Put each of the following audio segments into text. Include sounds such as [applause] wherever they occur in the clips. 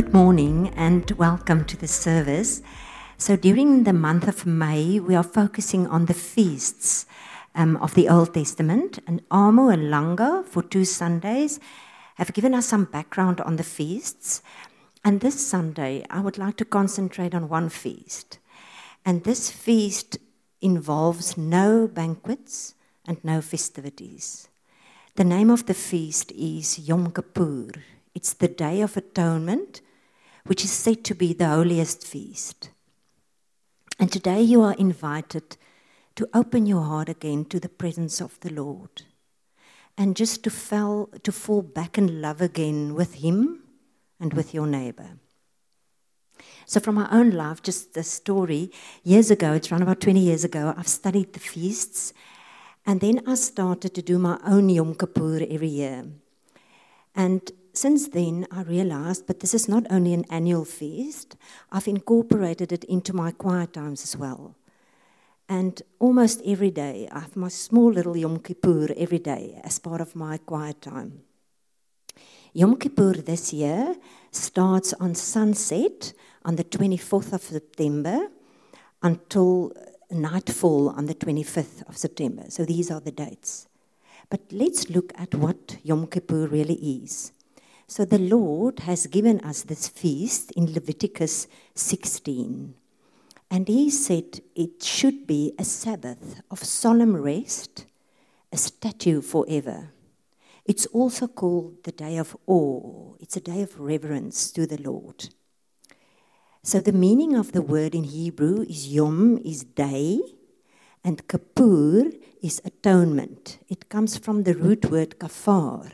good morning and welcome to the service. So, during the month of May, we are focusing on the feasts um, of the Old Testament. And Amo and Langa, for two Sundays, have given us some background on the feasts. And this Sunday, I would like to concentrate on one feast. And this feast involves no banquets and no festivities. The name of the feast is Yom Kippur. It's the Day of Atonement, which is said to be the holiest feast. And today you are invited to open your heart again to the presence of the Lord and just to fall, to fall back in love again with Him and with your neighbor. So, from my own life, just a story. Years ago, it's around about 20 years ago, I've studied the feasts, and then I started to do my own Yom Kippur every year. And since then, I realized, but this is not only an annual feast, I've incorporated it into my quiet times as well. And almost every day, I have my small little Yom Kippur every day as part of my quiet time. Yom Kippur this year starts on sunset on the 24th of September until nightfall on the 25th of September. So these are the dates. But let's look at what Yom Kippur really is. So the Lord has given us this feast in Leviticus 16. And he said it should be a Sabbath of solemn rest, a statute forever. It's also called the day of awe. It's a day of reverence to the Lord. So the meaning of the word in Hebrew is Yom is day, and Kippur is atonement. It comes from the root word kafar,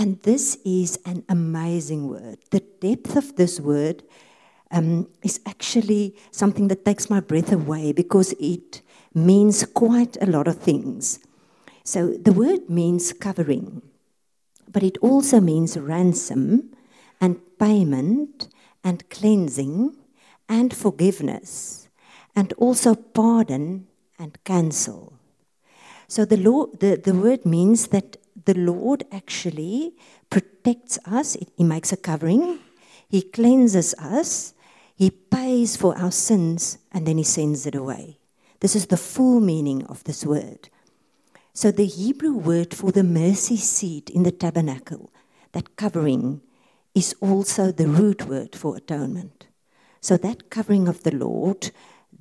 and this is an amazing word. The depth of this word um, is actually something that takes my breath away because it means quite a lot of things. So the word means covering, but it also means ransom and payment and cleansing and forgiveness and also pardon and cancel. So the, law, the, the word means that the Lord actually protects us, He makes a covering, He cleanses us, He pays for our sins, and then He sends it away. This is the full meaning of this word. So, the Hebrew word for the mercy seat in the tabernacle, that covering, is also the root word for atonement. So, that covering of the Lord,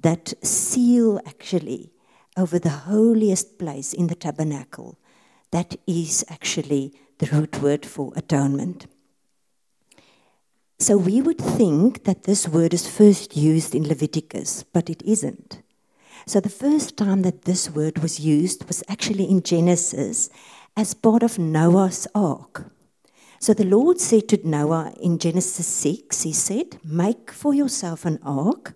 that seal actually over the holiest place in the tabernacle, that is actually the root word for atonement. So we would think that this word is first used in Leviticus, but it isn't. So the first time that this word was used was actually in Genesis as part of Noah's ark. So the Lord said to Noah in Genesis 6, He said, Make for yourself an ark,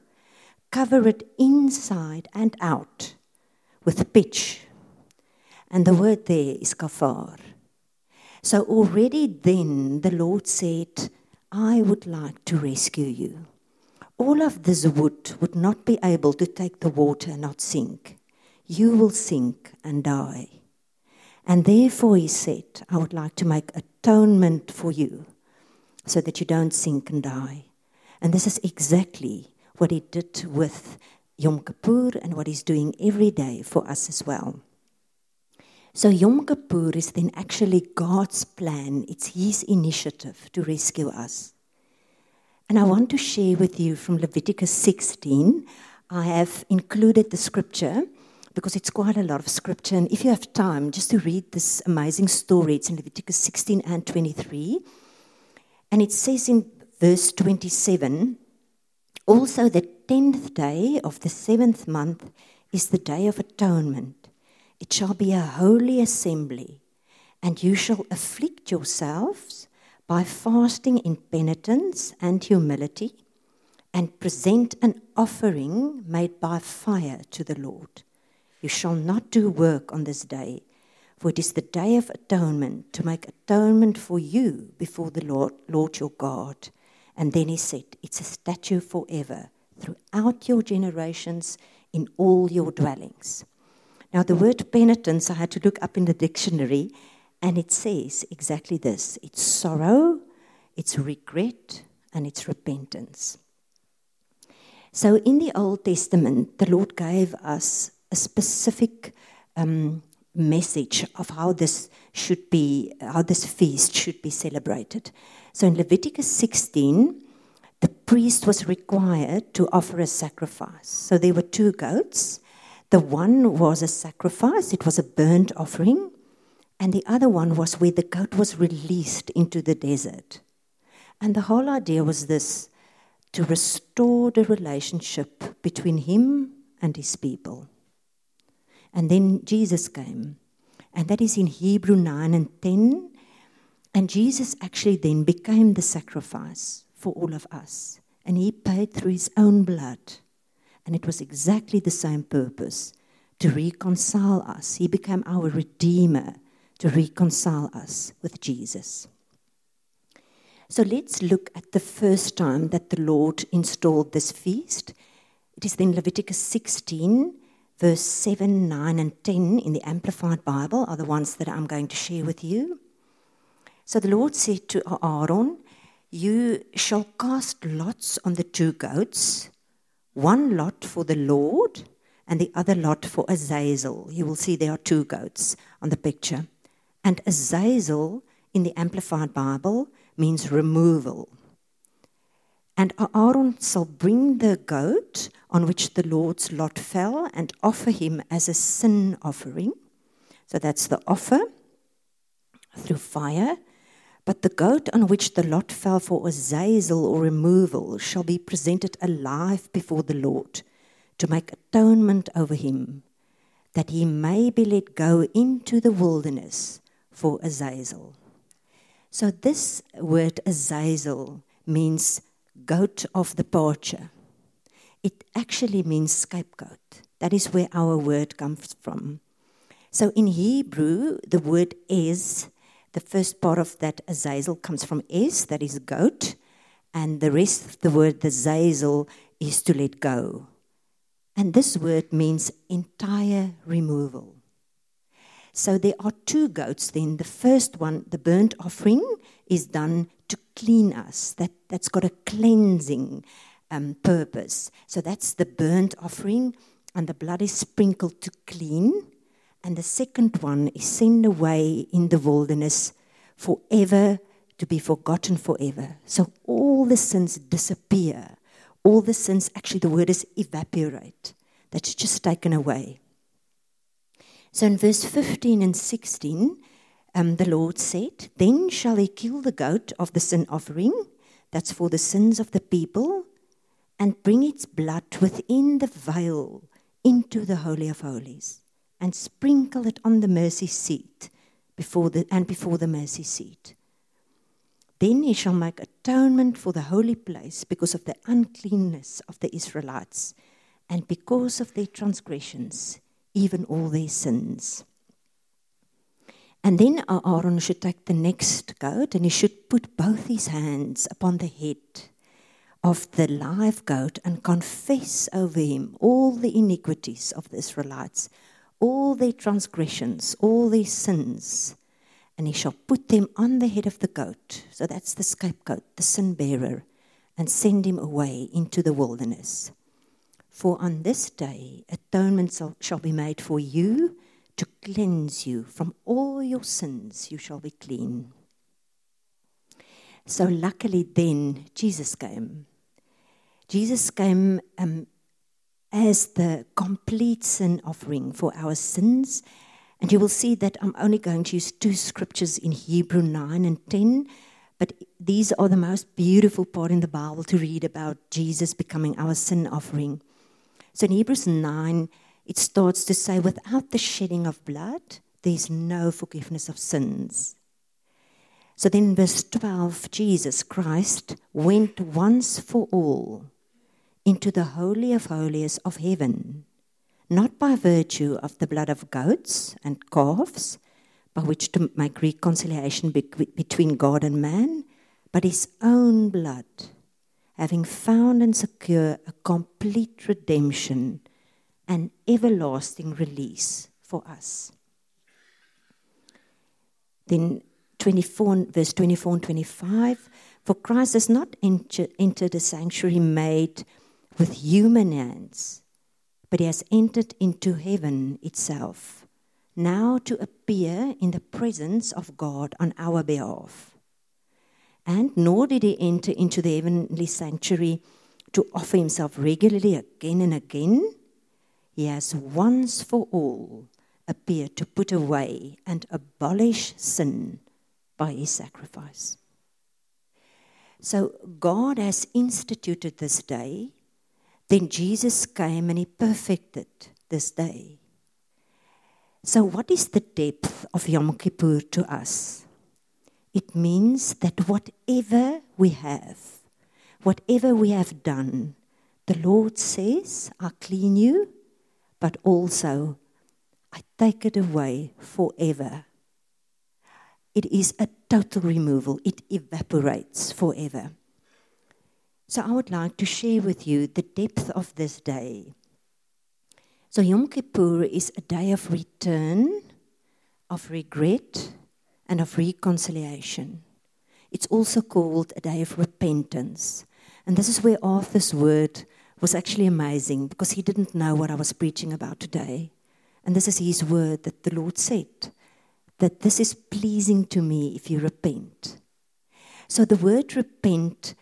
cover it inside and out with pitch and the word there is kafar. So already then the Lord said, I would like to rescue you. All of this wood would not be able to take the water and not sink. You will sink and die. And therefore he said, I would like to make atonement for you so that you don't sink and die. And this is exactly what he did with Yom Kippur and what he's doing every day for us as well. So Yom Kippur is then actually God's plan, it's His initiative to rescue us. And I want to share with you from Leviticus 16. I have included the scripture because it's quite a lot of scripture. And if you have time, just to read this amazing story, it's in Leviticus 16 and 23. And it says in verse 27 also the tenth day of the seventh month is the day of atonement. It shall be a holy assembly, and you shall afflict yourselves by fasting in penitence and humility, and present an offering made by fire to the Lord. You shall not do work on this day, for it is the day of atonement to make atonement for you before the Lord, Lord your God. And then he said, It's a statute forever throughout your generations in all your dwellings. Now, the word penitence, I had to look up in the dictionary, and it says exactly this it's sorrow, it's regret, and it's repentance. So in the Old Testament, the Lord gave us a specific um, message of how this should be, how this feast should be celebrated. So in Leviticus 16, the priest was required to offer a sacrifice. So there were two goats. The one was a sacrifice, it was a burnt offering, and the other one was where the goat was released into the desert. And the whole idea was this to restore the relationship between him and his people. And then Jesus came. And that is in Hebrew 9 and 10. And Jesus actually then became the sacrifice for all of us. And he paid through his own blood. And it was exactly the same purpose to reconcile us. He became our Redeemer to reconcile us with Jesus. So let's look at the first time that the Lord installed this feast. It is in Leviticus 16, verse 7, 9, and 10 in the Amplified Bible are the ones that I'm going to share with you. So the Lord said to Aaron, You shall cast lots on the two goats, one lot for the Lord and the other lot for Azazel. You will see there are two goats on the picture. And Azazel in the Amplified Bible means removal. And Aaron shall bring the goat on which the Lord's lot fell and offer him as a sin offering. So that's the offer through fire. But the goat on which the lot fell for Azazel or removal shall be presented alive before the Lord to make atonement over him, that he may be let go into the wilderness for Azazel. So this word Azazel means goat of departure. It actually means scapegoat. That is where our word comes from. So in Hebrew, the word is, the first part of that Azazel comes from is, that is goat, and the rest of the word, the Zazel, is to let go. And this word means entire removal. So there are two goats then. The first one, the burnt offering, is done to clean us. That, that's got a cleansing um, purpose. So that's the burnt offering, and the blood is sprinkled to clean. And the second one is sent away in the wilderness forever to be forgotten forever. So all the sins disappear. All the sins, actually, the word is evaporate. That's just taken away. So in verse 15 and 16, um, the Lord said, Then shall he kill the goat of the sin offering, that's for the sins of the people, and bring its blood within the veil into the Holy of Holies, and sprinkle it on the mercy seat before the, and before the mercy seat. Then he shall make atonement for the holy place because of the uncleanness of the Israelites and because of their transgressions even all their sins. And then Aaron should take the next goat and he should put both his hands upon the head of the live goat and confess over him all the iniquities of the Israelites, all their transgressions, all their sins. And he shall put them on the head of the goat. So that's the scapegoat, the sin bearer, and send him away into the wilderness. For on this day atonement shall be made for you to cleanse you from all your sins, you shall be clean. So, luckily, then Jesus came. Jesus came um, as the complete sin offering for our sins. And you will see that I'm only going to use two scriptures in Hebrew 9 and 10, but these are the most beautiful part in the Bible to read about Jesus becoming our sin offering. So in Hebrews 9, it starts to say, without the shedding of blood, there's no forgiveness of sins. So then verse 12, Jesus Christ went once for all into the Holy of Holies of heaven, not by virtue of the blood of goats and calves, by which to make reconciliation between God and man, but his own blood having found and secure a complete redemption and everlasting release for us. Then 24, verse 24 and 25, For Christ has not enter, entered the sanctuary made with human hands, but he has entered into heaven itself, now to appear in the presence of God on our behalf. And nor did he enter into the heavenly sanctuary to offer himself regularly again and again. He has once for all appeared to put away and abolish sin by his sacrifice. So God has instituted this day. Then Jesus came and he perfected this day. So, what is the depth of Yom Kippur to us? It means that whatever we have, whatever we have done, the Lord says, I clean you, but also I take it away forever. It is a total removal, it evaporates forever. So I would like to share with you the depth of this day. So Yom Kippur is a day of return, of regret, and of reconciliation. It's also called a day of repentance. And this is where Arthur's word was actually amazing because he didn't know what I was preaching about today. And this is his word that the Lord said that this is pleasing to me if you repent. So the word repent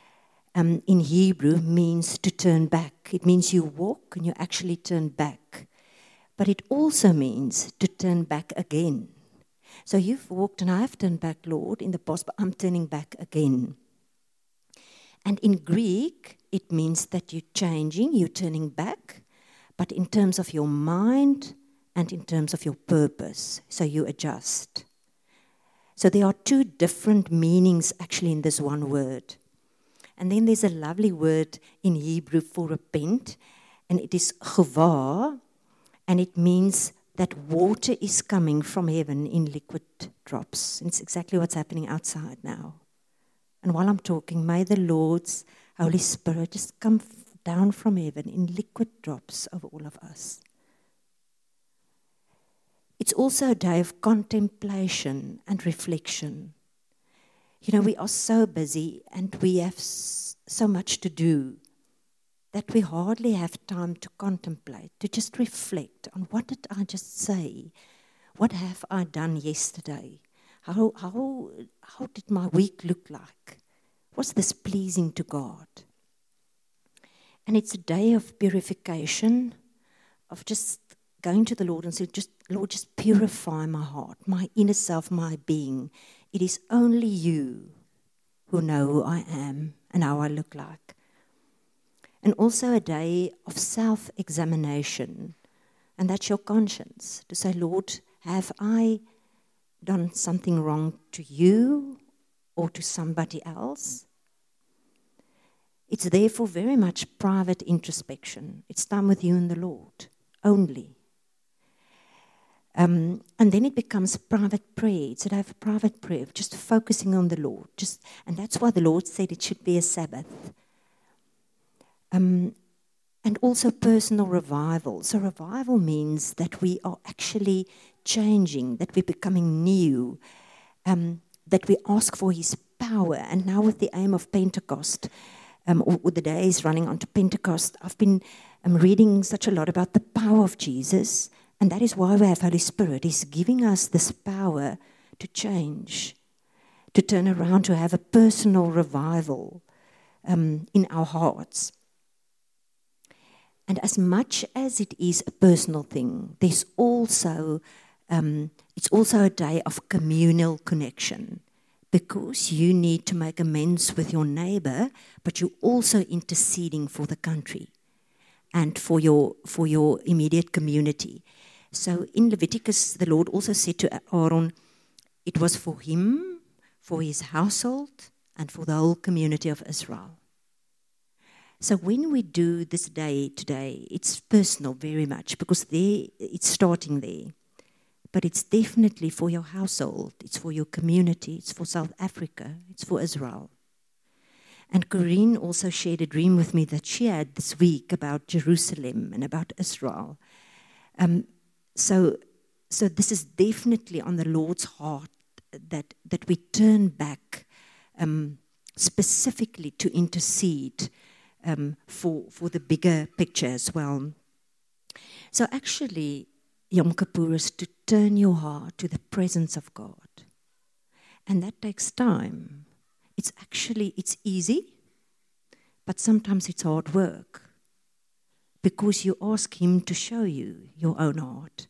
um, in Hebrew means to turn back. It means you walk and you actually turn back. But it also means to turn back again. So you've walked and I've turned back, Lord, in the past, but I'm turning back again. And in Greek, it means that you're changing, you're turning back, but in terms of your mind and in terms of your purpose. So you adjust. So there are two different meanings actually in this one word. And then there's a lovely word in Hebrew for repent, and it is chava, and it means that water is coming from heaven in liquid drops. And it's exactly what's happening outside now. And while I'm talking, may the Lord's Holy Spirit just come down from heaven in liquid drops of all of us. It's also a day of contemplation and reflection. You know, we are so busy and we have so much to do that we hardly have time to contemplate, to just reflect on what did I just say? What have I done yesterday? How, how, how did my week look like? Was this pleasing to God? And it's a day of purification, of just going to the Lord and saying, just, Lord, just purify my heart, my inner self, my being. It is only you who know who I am and how I look like. And also a day of self examination. And that's your conscience to say, Lord, have I done something wrong to you or to somebody else? It's therefore very much private introspection. It's time with you and the Lord only. Um, and then it becomes private prayer. So a have of private prayer, just focusing on the Lord. Just, and that's why the Lord said it should be a Sabbath. Um, and also personal revival. So, revival means that we are actually changing, that we're becoming new, um, that we ask for His power. And now, with the aim of Pentecost, um, the days running onto Pentecost, I've been um, reading such a lot about the power of Jesus. And that is why we have Holy Spirit. He's giving us this power to change, to turn around, to have a personal revival um, in our hearts. And as much as it is a personal thing, there's also um, it's also a day of communal connection because you need to make amends with your neighbor, but you're also interceding for the country and for your for your immediate community. So in Leviticus, the Lord also said to Aaron, it was for him, for his household, and for the whole community of Israel. So when we do this day today, it's personal very much because there it's starting there. But it's definitely for your household, it's for your community, it's for South Africa, it's for Israel. And Corinne also shared a dream with me that she had this week about Jerusalem and about Israel. Um, so, so this is definitely on the Lord's heart that, that we turn back um, specifically to intercede um, for, for the bigger picture as well. So actually, Yom Kippur is to turn your heart to the presence of God. And that takes time. It's actually, it's easy, but sometimes it's hard work because you ask Him to show you your own heart.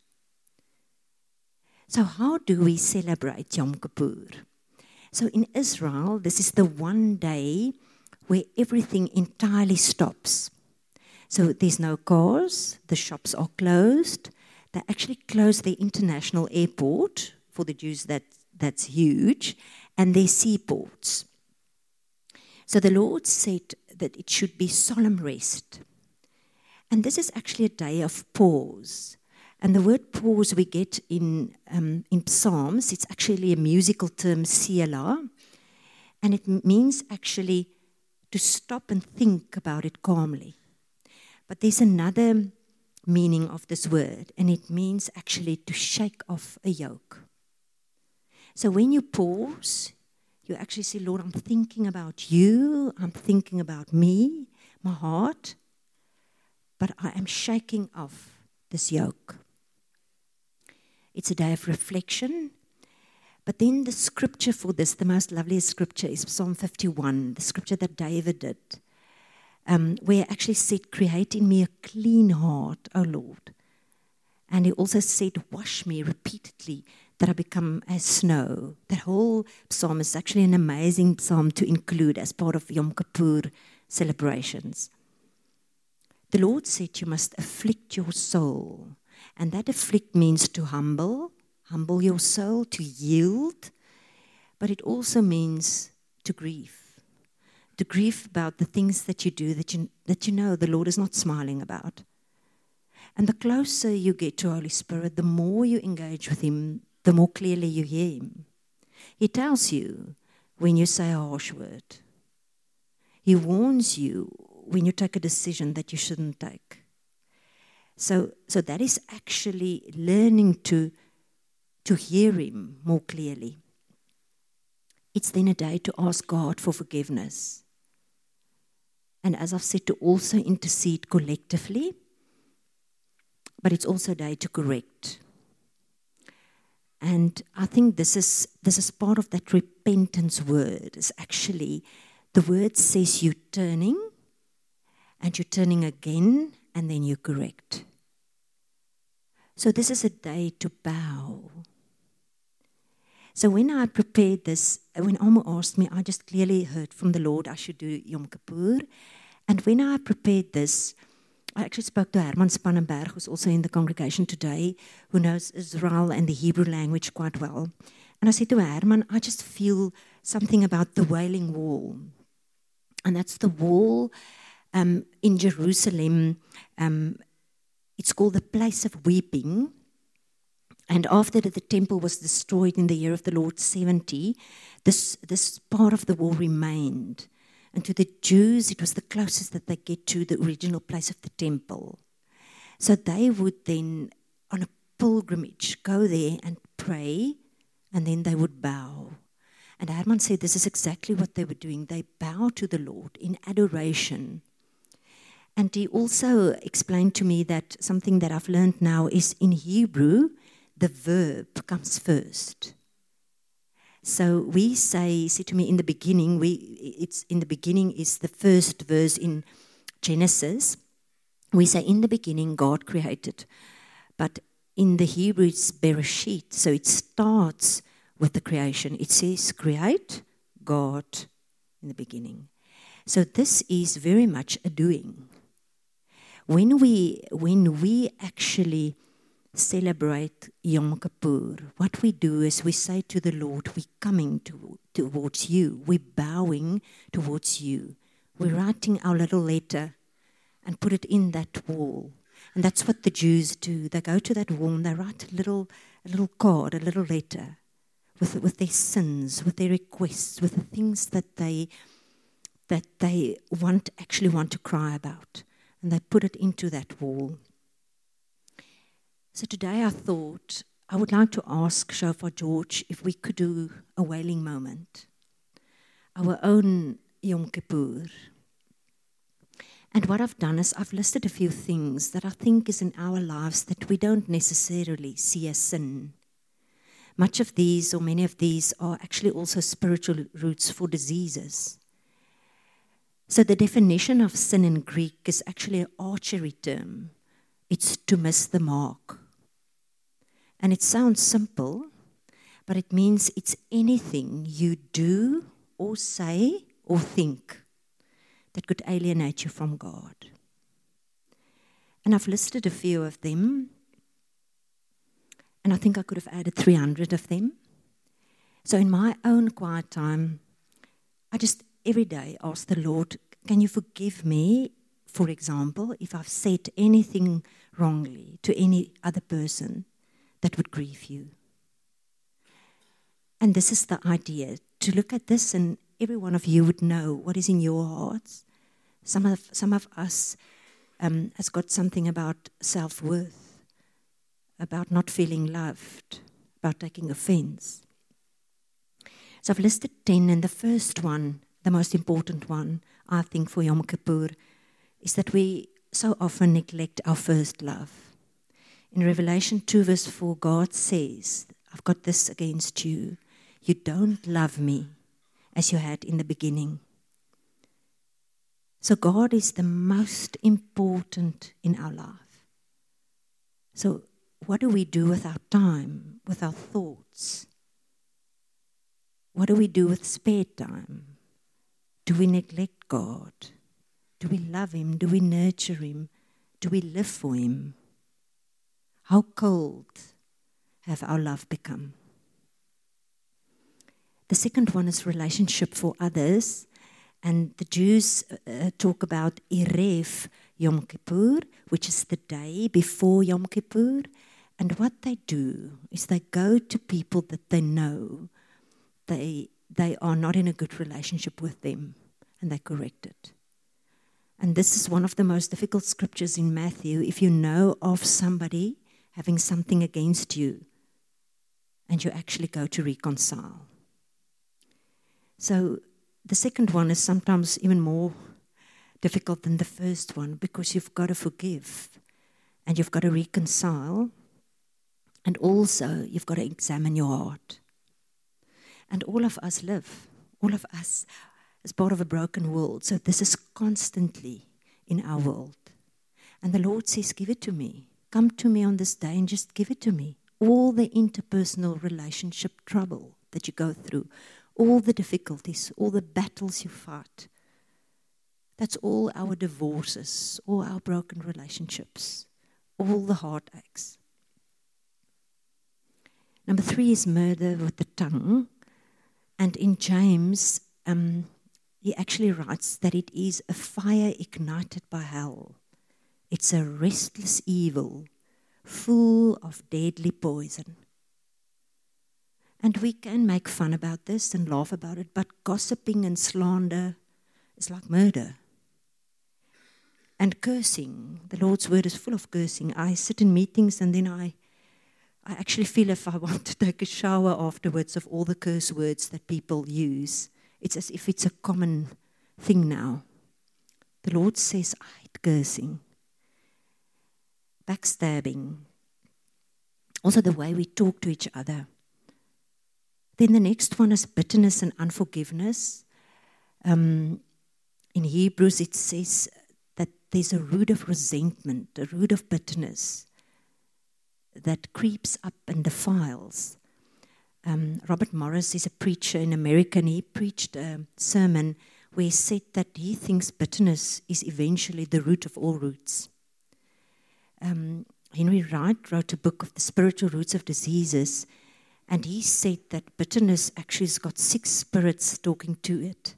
So, how do we celebrate Yom Kippur? So, in Israel, this is the one day where everything entirely stops. So, there's no cars, the shops are closed. They actually closed the international airport for the Jews, that, that's huge, and their seaports. So, the Lord said that it should be solemn rest. And this is actually a day of pause. And the word pause we get in, um, in Psalms, it's actually a musical term, Selah. And it means actually to stop and think about it calmly. But there's another meaning of this word, and it means actually to shake off a yoke. So when you pause, you actually say, Lord, I'm thinking about you, I'm thinking about me, my heart, but I am shaking off this yoke. It's a day of reflection. But then the scripture for this, the most loveliest scripture, is Psalm 51, the scripture that David did, um, where he actually said, Create in me a clean heart, O Lord. And he also said, Wash me repeatedly that I become as snow. That whole psalm is actually an amazing psalm to include as part of Yom Kippur celebrations. The Lord said, You must afflict your soul. And that afflict means to humble, humble your soul, to yield. But it also means to grieve. To grieve about the things that you do that you, that you know the Lord is not smiling about. And the closer you get to Holy Spirit, the more you engage with Him, the more clearly you hear Him. He tells you when you say a harsh word, He warns you when you take a decision that you shouldn't take. So, so that is actually learning to, to hear Him more clearly. It's then a day to ask God for forgiveness. And as I've said, to also intercede collectively, but it's also a day to correct. And I think this is, this is part of that repentance word. Is actually the word says you're turning and you're turning again and then you correct. So this is a day to bow. So when I prepared this, when Alma asked me, I just clearly heard from the Lord I should do Yom Kippur. And when I prepared this, I actually spoke to Herman Spangenberg, who's also in the congregation today, who knows Israel and the Hebrew language quite well. And I said to Herman, I just feel something about the Wailing Wall. And that's the wall um, in Jerusalem. Um, it's called the place of weeping. And after the temple was destroyed in the year of the Lord 70, this, this part of the wall remained. And to the Jews, it was the closest that they get to the original place of the temple. So they would then, on a pilgrimage, go there and pray, and then they would bow. And Herman said this is exactly what they were doing. They bow to the Lord in adoration and he also explained to me that something that I've learned now is in Hebrew, the verb comes first. So we say, say to me, in the beginning, we it's in the beginning is the first verse in Genesis. We say, in the beginning, God created. But in the Hebrew, it's Bereshit. So it starts with the creation. It says, create God in the beginning. So this is very much a doing when we when we actually celebrate Yom Kippur, what we do is we say to the Lord, we're coming to, towards you, we're bowing towards you. We're writing our little letter and put it in that wall. And that's what the Jews do. They go to that wall and they write a little, a little card, a little letter with, with their sins, with their requests, with the things that they, that they want, actually want to cry about and they put it into that wall. So today I thought I would like to ask Shofar George if we could do a wailing moment. our own Yom Kippur. And what I've done is I've listed a few things that I think is in our lives that we don't necessarily see as sin. Much of these, or many of these, are actually also spiritual roots for diseases. So the definition of sin in Greek is actually an archery term. It's to miss the mark. And it sounds simple, but it means it's anything you do or say or think that could alienate you from God. And I've listed a few of them, and I think I could have added 300 of them. So in my own quiet time, I just every day ask the Lord, Can you forgive me, for example, if I've said anything wrongly to any other person that would grieve you? And this is the idea to look at this and every one of you would know what is in your hearts. Some of, some of us um, has got something about self worth, about not feeling loved, about taking offense. So I've listed 10, and the first one, the most important one, I think, for Yom Kippur, is that we so often neglect our first love. In Revelation 2, verse 4, God says, I've got this against you. You don't love me as you had in the beginning. So, God is the most important in our life. So, what do we do with our time, with our thoughts? What do we do with spare time? Do we neglect God? Do we love Him? Do we nurture Him? Do we live for Him? How cold have our love become? The second one is relationship for others. And the Jews uh, talk about Erev Yom Kippur, which is the day before Yom Kippur. And what they do is they go to people that they know they, they are not in a good relationship with them and they correct it. And this is one of the most difficult scriptures in Matthew. If you know of somebody having something against you and you actually go to reconcile. So the second one is sometimes even more difficult than the first one because you've got to forgive and you've got to reconcile and also you've got to examine your heart. And all of us live, all of us as part of a broken world. So this is constantly in our world. And the Lord says, Give it to me. Come to me on this day and just give it to me. All the interpersonal relationship trouble that you go through, all the difficulties, all the battles you fight. That's all our divorces, all our broken relationships, all the heartaches. Number three is murder with the tongue. And in James, um, he actually writes that it is a fire ignited by hell. It's a restless evil, full of deadly poison. And we can make fun about this and laugh about it, but gossiping and slander is like murder. And cursing, the Lord's word is full of cursing. I sit in meetings and then I, I actually feel if I [laughs] want to take a shower afterwards of all the curse words that people use. It's as if it's a common thing now. The Lord says, hate cursing, backstabbing, also the way we talk to each other. Then the next one is bitterness and unforgiveness. Um, in Hebrews, it says that there's a root of resentment, a root of bitterness that creeps up and defiles. Um, Robert Morris is a preacher in America, and he preached a sermon where he said that he thinks bitterness is eventually the root of all roots. Um, Henry Wright wrote a book of the spiritual roots of diseases, and he said that bitterness actually has got six spirits talking to it.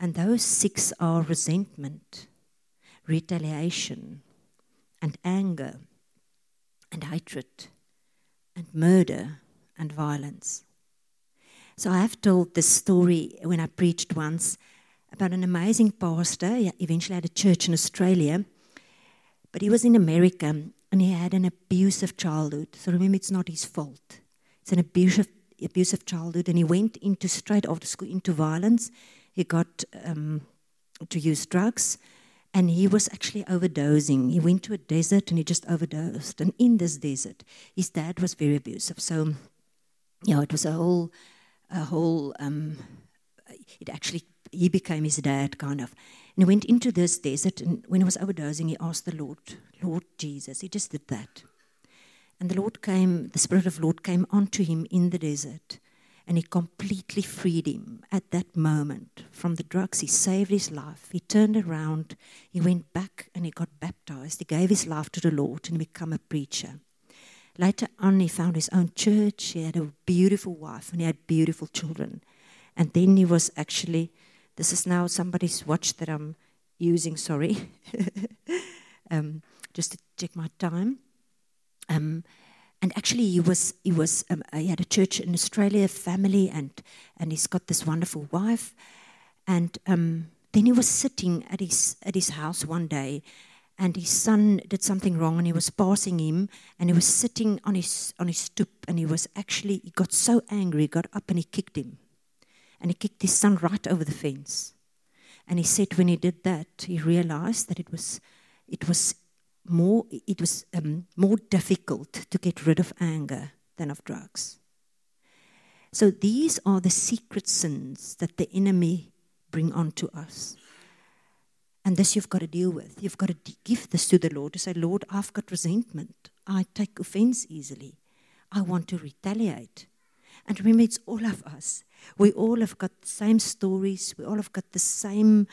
And those six are resentment, retaliation, and anger, and hatred, and murder, and violence. So I have told this story when I preached once about an amazing pastor. He eventually had a church in Australia, but he was in America and he had an abusive childhood. So remember, it's not his fault. It's an abusive, abusive childhood, and he went into straight after school into violence. He got um, to use drugs, and he was actually overdosing. He went to a desert and he just overdosed. And in this desert, his dad was very abusive. So, yeah, it was a whole, a whole. Um, it actually he became his dad, kind of. And he went into this desert, and when he was overdosing, he asked the Lord, Lord Jesus. He just did that. And the Lord came, the Spirit of Lord came onto him in the desert and he completely freed him at that moment from the drugs. He saved his life. He turned around, he went back and he got baptized. He gave his life to the Lord and became a preacher. Later on, he found his own church. He had a beautiful wife and he had beautiful children. And then he was actually, this is now somebody's watch that I'm using, sorry, [laughs] um, just to check my time. Um, and actually, he was he was um, he had a church in Australia, family, and and he's got this wonderful wife. And um, then he was sitting at his at his house one day, and his son did something wrong, and he was passing him, and he was sitting on his on his stoop, and he was actually he got so angry, he got up and he kicked him, and he kicked his son right over the fence. And he said when he did that, he realized that it was it was more, it was um, more difficult to get rid of anger than of drugs. So these are the secret sins that the enemy bring onto us. And this you've got to deal with. You've got to give this to the Lord to say, Lord, I've got resentment. I take offense easily. I want to retaliate. And remember, it's all of us. We all have got the same stories. We all have got the same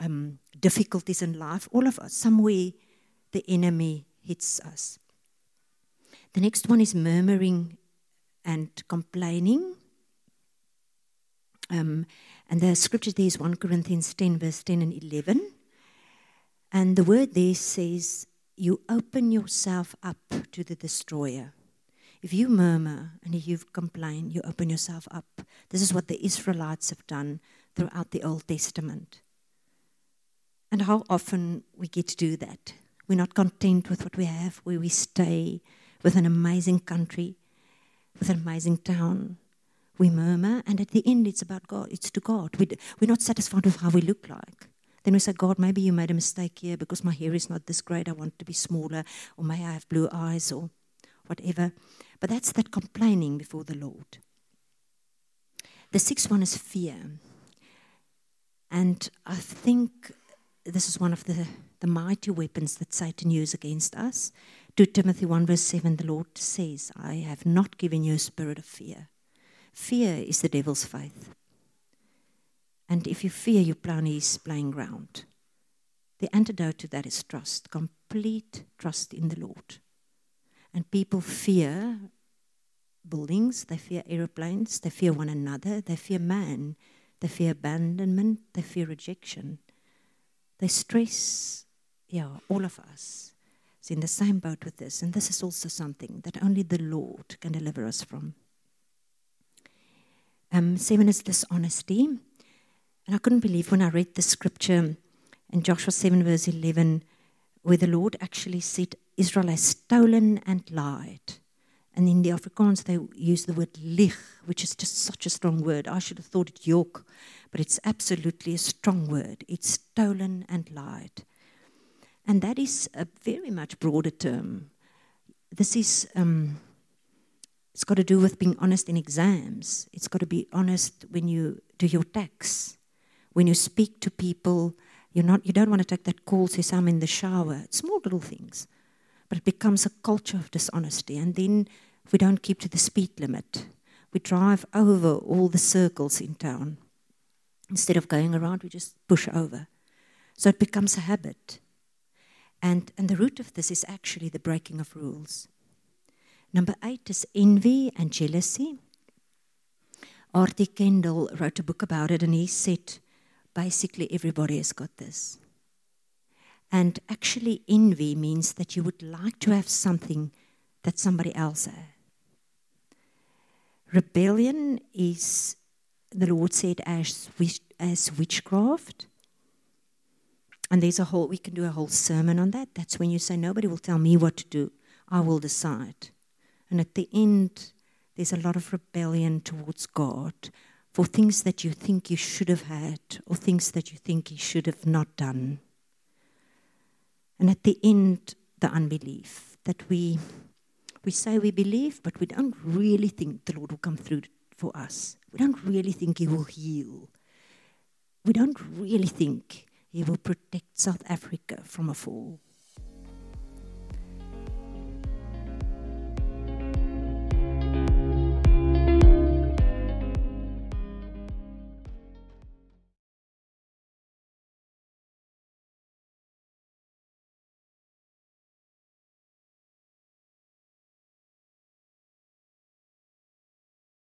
um, difficulties in life. All of us, somewhere the enemy hits us. The next one is murmuring and complaining. Um, and the scripture there is 1 Corinthians 10, verse 10 and 11. And the word there says, You open yourself up to the destroyer. If you murmur and if you complain, you open yourself up. This is what the Israelites have done throughout the Old Testament. And how often we get to do that. We're not content with what we have, where we stay with an amazing country, with an amazing town. We murmur, and at the end, it's about God. It's to God. We, we're not satisfied with how we look like. Then we say, God, maybe you made a mistake here because my hair is not this great. I want to be smaller, or may I have blue eyes, or whatever. But that's that complaining before the Lord. The sixth one is fear. And I think this is one of the the mighty weapons that Satan uses against us. 2 Timothy 1 verse 7, the Lord says, I have not given you a spirit of fear. Fear is the devil's faith. And if you fear, you play on his playing ground. The antidote to that is trust, complete trust in the Lord. And people fear buildings, they fear aeroplanes, they fear one another, they fear man, they fear abandonment, they fear rejection. They stress yeah, all of us is in the same boat with this. And this is also something that only the Lord can deliver us from. Um, seven is dishonesty. And I couldn't believe when I read the scripture in Joshua 7, verse 11, where the Lord actually said, Israel has stolen and lied. And in the Afrikaans, they use the word lich, which is just such a strong word. I should have thought it yoke, but it's absolutely a strong word. It's stolen and lied. And that is a very much broader term. This is, um, it's got to do with being honest in exams. It's got to be honest when you do your tax. When you speak to people, you're not, you don't want to take that call, say, I'm in the shower. Small little things. But it becomes a culture of dishonesty. And then we don't keep to the speed limit. We drive over all the circles in town. Instead of going around, we just push over. So it becomes a habit. And, and the root of this is actually the breaking of rules. Number eight is envy and jealousy. R.T. Kendall wrote a book about it, and he said basically everybody has got this. And actually, envy means that you would like to have something that somebody else has. Rebellion is, the Lord said, as, as witchcraft. And there's a whole, we can do a whole sermon on that. That's when you say, Nobody will tell me what to do, I will decide. And at the end, there's a lot of rebellion towards God for things that you think you should have had or things that you think you should have not done. And at the end, the unbelief that we, we say we believe, but we don't really think the Lord will come through for us. We don't really think He will heal. We don't really think He will protect South Africa from a fall.